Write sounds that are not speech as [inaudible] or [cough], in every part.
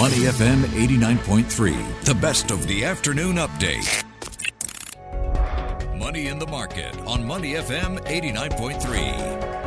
Money FM 89.3, the best of the afternoon update. Money in the market on Money FM 89.3.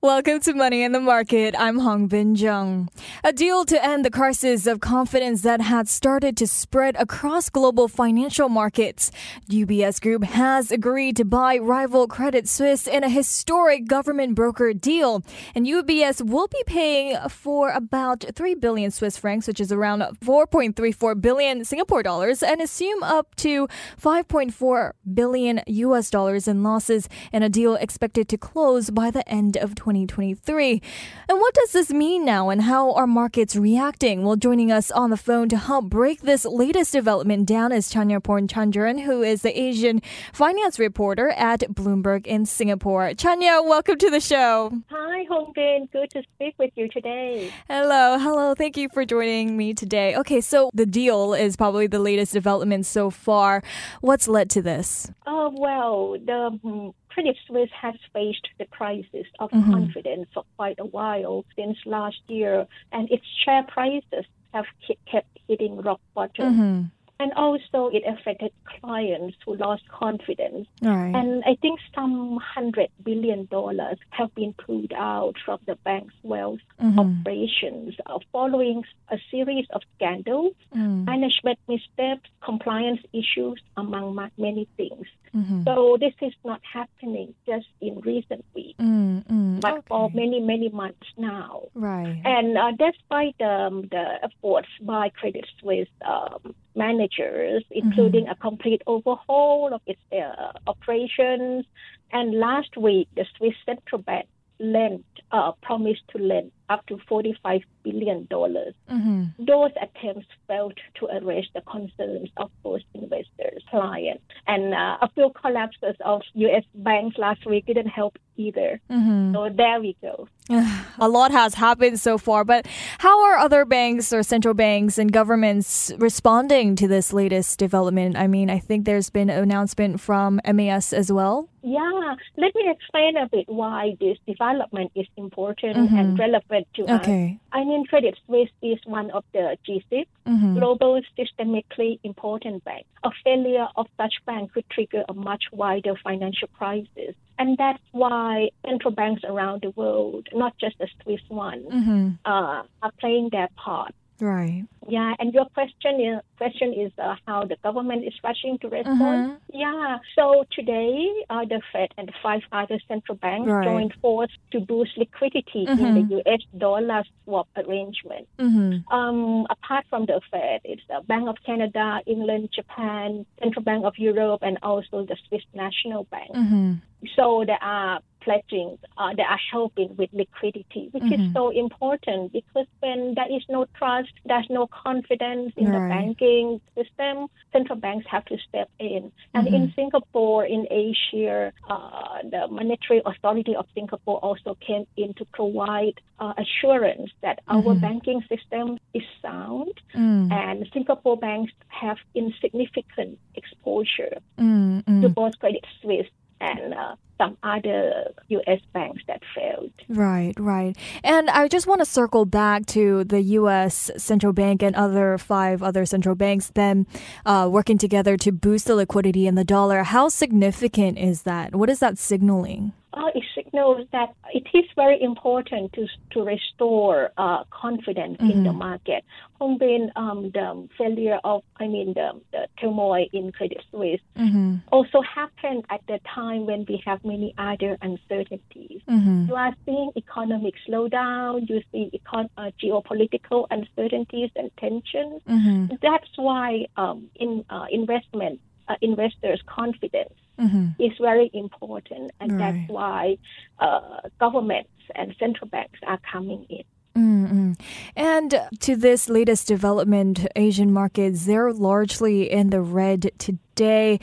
Welcome to Money in the Market. I'm Hongbin Jeong. A deal to end the crisis of confidence that had started to spread across global financial markets. UBS Group has agreed to buy rival Credit Suisse in a historic government broker deal. And UBS will be paying for about 3 billion Swiss francs, which is around 4.34 billion Singapore dollars, and assume up to 5.4 billion US dollars in losses in a deal expected to close by the end of 2023. And what does this mean now and how are markets reacting? Well, joining us on the phone to help break this latest development down is Chanyaporn Chanjaroen, who is the Asian finance reporter at Bloomberg in Singapore. Chanya, welcome to the show. Hi, Hongbin. Good to speak with you today. Hello, hello. Thank you for joining me today. Okay, so the deal is probably the latest development so far. What's led to this? Oh, well, the mm, Credit Suisse has faced the crisis of mm-hmm. confidence for quite a while since last year, and its share prices have kept hitting rock bottom. Mm-hmm and also it affected clients who lost confidence. Right. And I think some hundred billion dollars have been pulled out from the bank's wealth mm-hmm. operations uh, following a series of scandals, mm. management missteps, compliance issues, among many things. Mm-hmm. So this is not happening just in recent weeks, mm, but okay. for many many months now. Right. And uh, despite um, the efforts by Credit Suisse um, managers, including mm-hmm. a complete overhaul of its uh, operations, and last week the Swiss central bank lent uh, promised to lend up to $45 billion. Mm-hmm. Those attempts failed to address the concerns of those investors, clients. And uh, a few collapses of U.S. banks last week didn't help either. Mm-hmm. So there we go. [sighs] a lot has happened so far, but how are other banks or central banks and governments responding to this latest development? I mean, I think there's been an announcement from MAS as well. Yeah, let me explain a bit why this development is important mm-hmm. and relevant to okay. us. I mean, Credit Suisse is one of the G6 mm-hmm. global systemically important banks. A failure of such bank could trigger a much wider financial crisis. And that's why central banks around the world, not just the Swiss one, mm-hmm. uh, are playing their part. Right. Yeah, and your question is question is uh, how the government is rushing to respond. Mm-hmm. Yeah. So today, uh, the Fed and five other central banks right. joined force to boost liquidity mm-hmm. in the. U.S. dollar swap arrangement. Mm-hmm. Um, apart from the Fed, it's the Bank of Canada, England, Japan, Central Bank of Europe, and also the Swiss National Bank. Mm-hmm. So there are pledging uh, that are helping with liquidity, which mm-hmm. is so important because when there is no trust, there's no confidence in right. the banking system, central banks have to step in. And mm-hmm. in Singapore, in Asia, uh, the Monetary Authority of Singapore also came in to provide uh, assurance that mm-hmm. our banking system is sound mm. and Singapore banks have insignificant exposure mm-hmm. to both Credit Suisse and uh, some other U.S. banks that failed. Right, right. And I just want to circle back to the U.S. central bank and other five other central banks then uh, working together to boost the liquidity in the dollar. How significant is that? What is that signaling? Uh, it signals that it is very important to to restore uh, confidence mm-hmm. in the mm-hmm. market. Hongbin, um, the failure of, I mean, the, the turmoil in Credit Suisse mm-hmm. also happened at the time when we have many other uncertainties. Mm-hmm. You are seeing economic slowdown, you see econ- uh, geopolitical uncertainties and tensions. Mm-hmm. That's why um, in uh, investment uh, investors' confidence mm-hmm. is very important, and right. that's why uh, governments and central banks are coming in. Mm-hmm. And to this latest development, Asian markets, they're largely in the red today.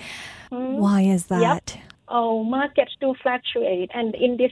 Mm-hmm. Why is that? Yep oh, markets do fluctuate, and in this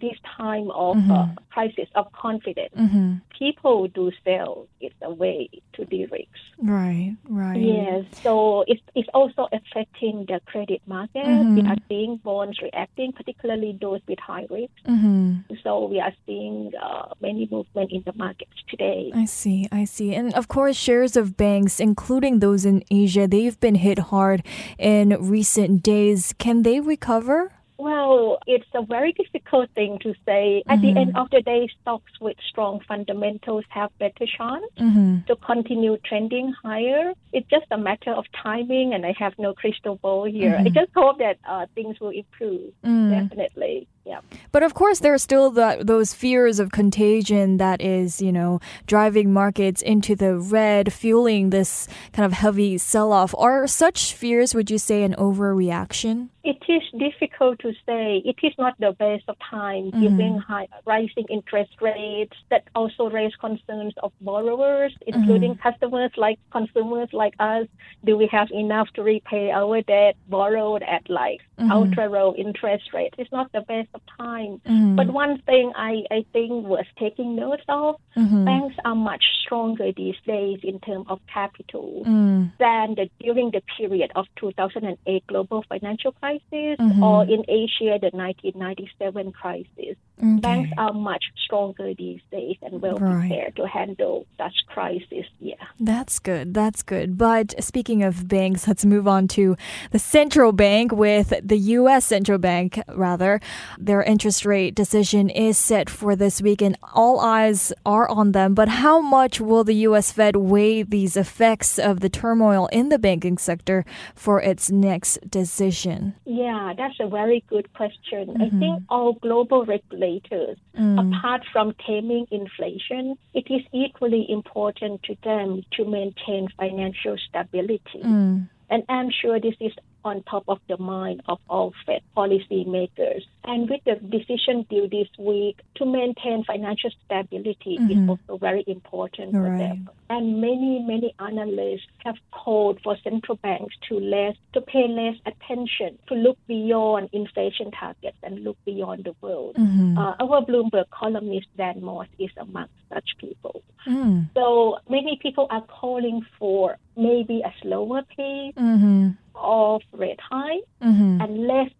this time of uh, mm-hmm. uh, crisis of confidence, mm-hmm. people do sell, it's a way to de-risk. Right. Yes, so it's, it's also affecting the credit market. Mm-hmm. We are seeing bonds reacting, particularly those with high risk. Mm-hmm. So we are seeing uh, many movement in the markets today. I see, I see. And of course, shares of banks, including those in Asia, they've been hit hard in recent days. Can they recover? Well, it's a very difficult thing to say. Mm-hmm. At the end mm-hmm. of the day, stocks with strong fundamentals have better chance mm-hmm. to continue trending higher. It's just a matter of timing, and I have no crystal ball here. Mm-hmm. I just hope that uh, things will improve. Mm. Definitely. Yeah. But of course, there are still the, those fears of contagion that is, you know, driving markets into the red, fueling this kind of heavy sell off. Are such fears, would you say, an overreaction? It is difficult to say. It is not the best of time mm-hmm. given high, rising interest rates that also raise concerns of borrowers, including mm-hmm. customers like consumers like us. Do we have enough to repay our debt borrowed at like mm-hmm. ultra low interest rates? It's not the best of time. Mm-hmm. But one thing I, I think was taking note of, mm-hmm. banks are much stronger these days in terms of capital mm. than the, during the period of 2008 global financial crisis mm-hmm. or in Asia the 1997 crisis. Okay. Banks are much stronger these days and well right. prepared to handle such crisis. Yeah. That's good. That's good. But speaking of banks, let's move on to the central bank with the US central bank rather. Their interest rate decision is set for this week and all eyes are on them. But how much will the US Fed weigh these effects of the turmoil in the banking sector for its next decision? Yeah, that's a very good question. Mm-hmm. I think all global regulators. Mm. Apart from taming inflation, it is equally important to them to maintain financial stability. Mm. And I'm sure this is on top of the mind of all Fed policymakers. And with the decision due this week to maintain financial stability mm-hmm. is also very important for right. them. And many, many analysts have called for central banks to less to pay less attention, to look beyond inflation targets and look beyond the world. Mm-hmm. Uh, our Bloomberg columnist Dan Moss is among such people. Mm. So many people are calling for maybe a slower pace. Mm-hmm of rate high mm-hmm. and less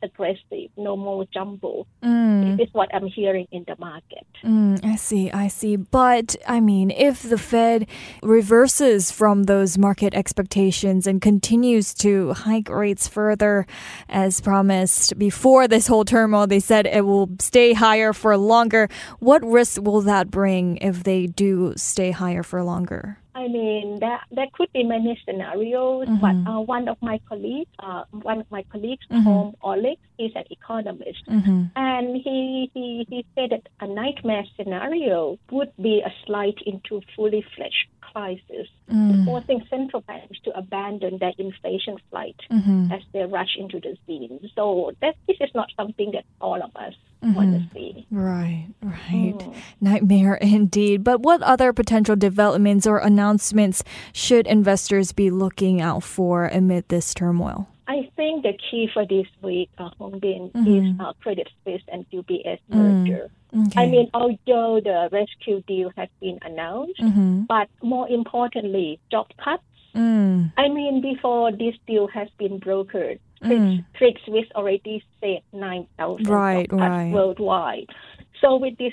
more jumbo. Mm. This is what I'm hearing in the market. Mm, I see, I see. But I mean, if the Fed reverses from those market expectations and continues to hike rates further as promised before this whole turmoil, they said it will stay higher for longer. What risk will that bring if they do stay higher for longer? I mean, there, there could be many scenarios, mm-hmm. but uh, one of my colleagues, uh, one of my colleagues, mm-hmm. Tom Orlik, is an economist, mm-hmm. and he, he, he said that a nightmare scenario would be a slide into fully fledged crisis, mm. forcing central banks to abandon their inflation flight mm-hmm. as they rush into the scene. So that, this is not something that all of us mm-hmm. want to see. Right, right. Mm. Nightmare [laughs] indeed. But what other potential developments or announcements should investors be looking out for amid this turmoil? I think the key for this week, uh, Hong Bin, mm-hmm. is uh, Credit Suisse and UBS mm. merger. Okay. I mean, although the rescue deal has been announced, mm-hmm. but more importantly, job cuts. Mm. I mean, before this deal has been brokered, mm. Credit Suisse already said 9,000 right, right. worldwide. So with this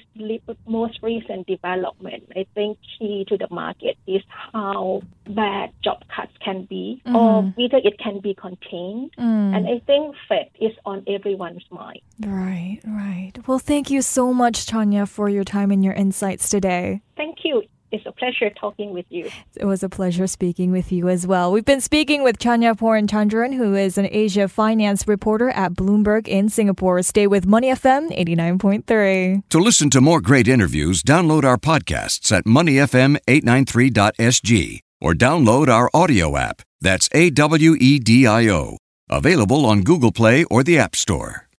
most recent development, I think key to the market is how bad job cuts can be, mm-hmm. or whether it can be contained. Mm. And I think Fed is on everyone's mind. Right, right. Well, thank you so much, Chanya, for your time and your insights today. Thank you. It's a pleasure talking with you. It was a pleasure speaking with you as well. We've been speaking with Chanya Chanjaroen, who is an Asia finance reporter at Bloomberg in Singapore. Stay with Money FM 89.3. To listen to more great interviews, download our podcasts at moneyfm893.sg or download our audio app. That's A W E D I O. Available on Google Play or the App Store.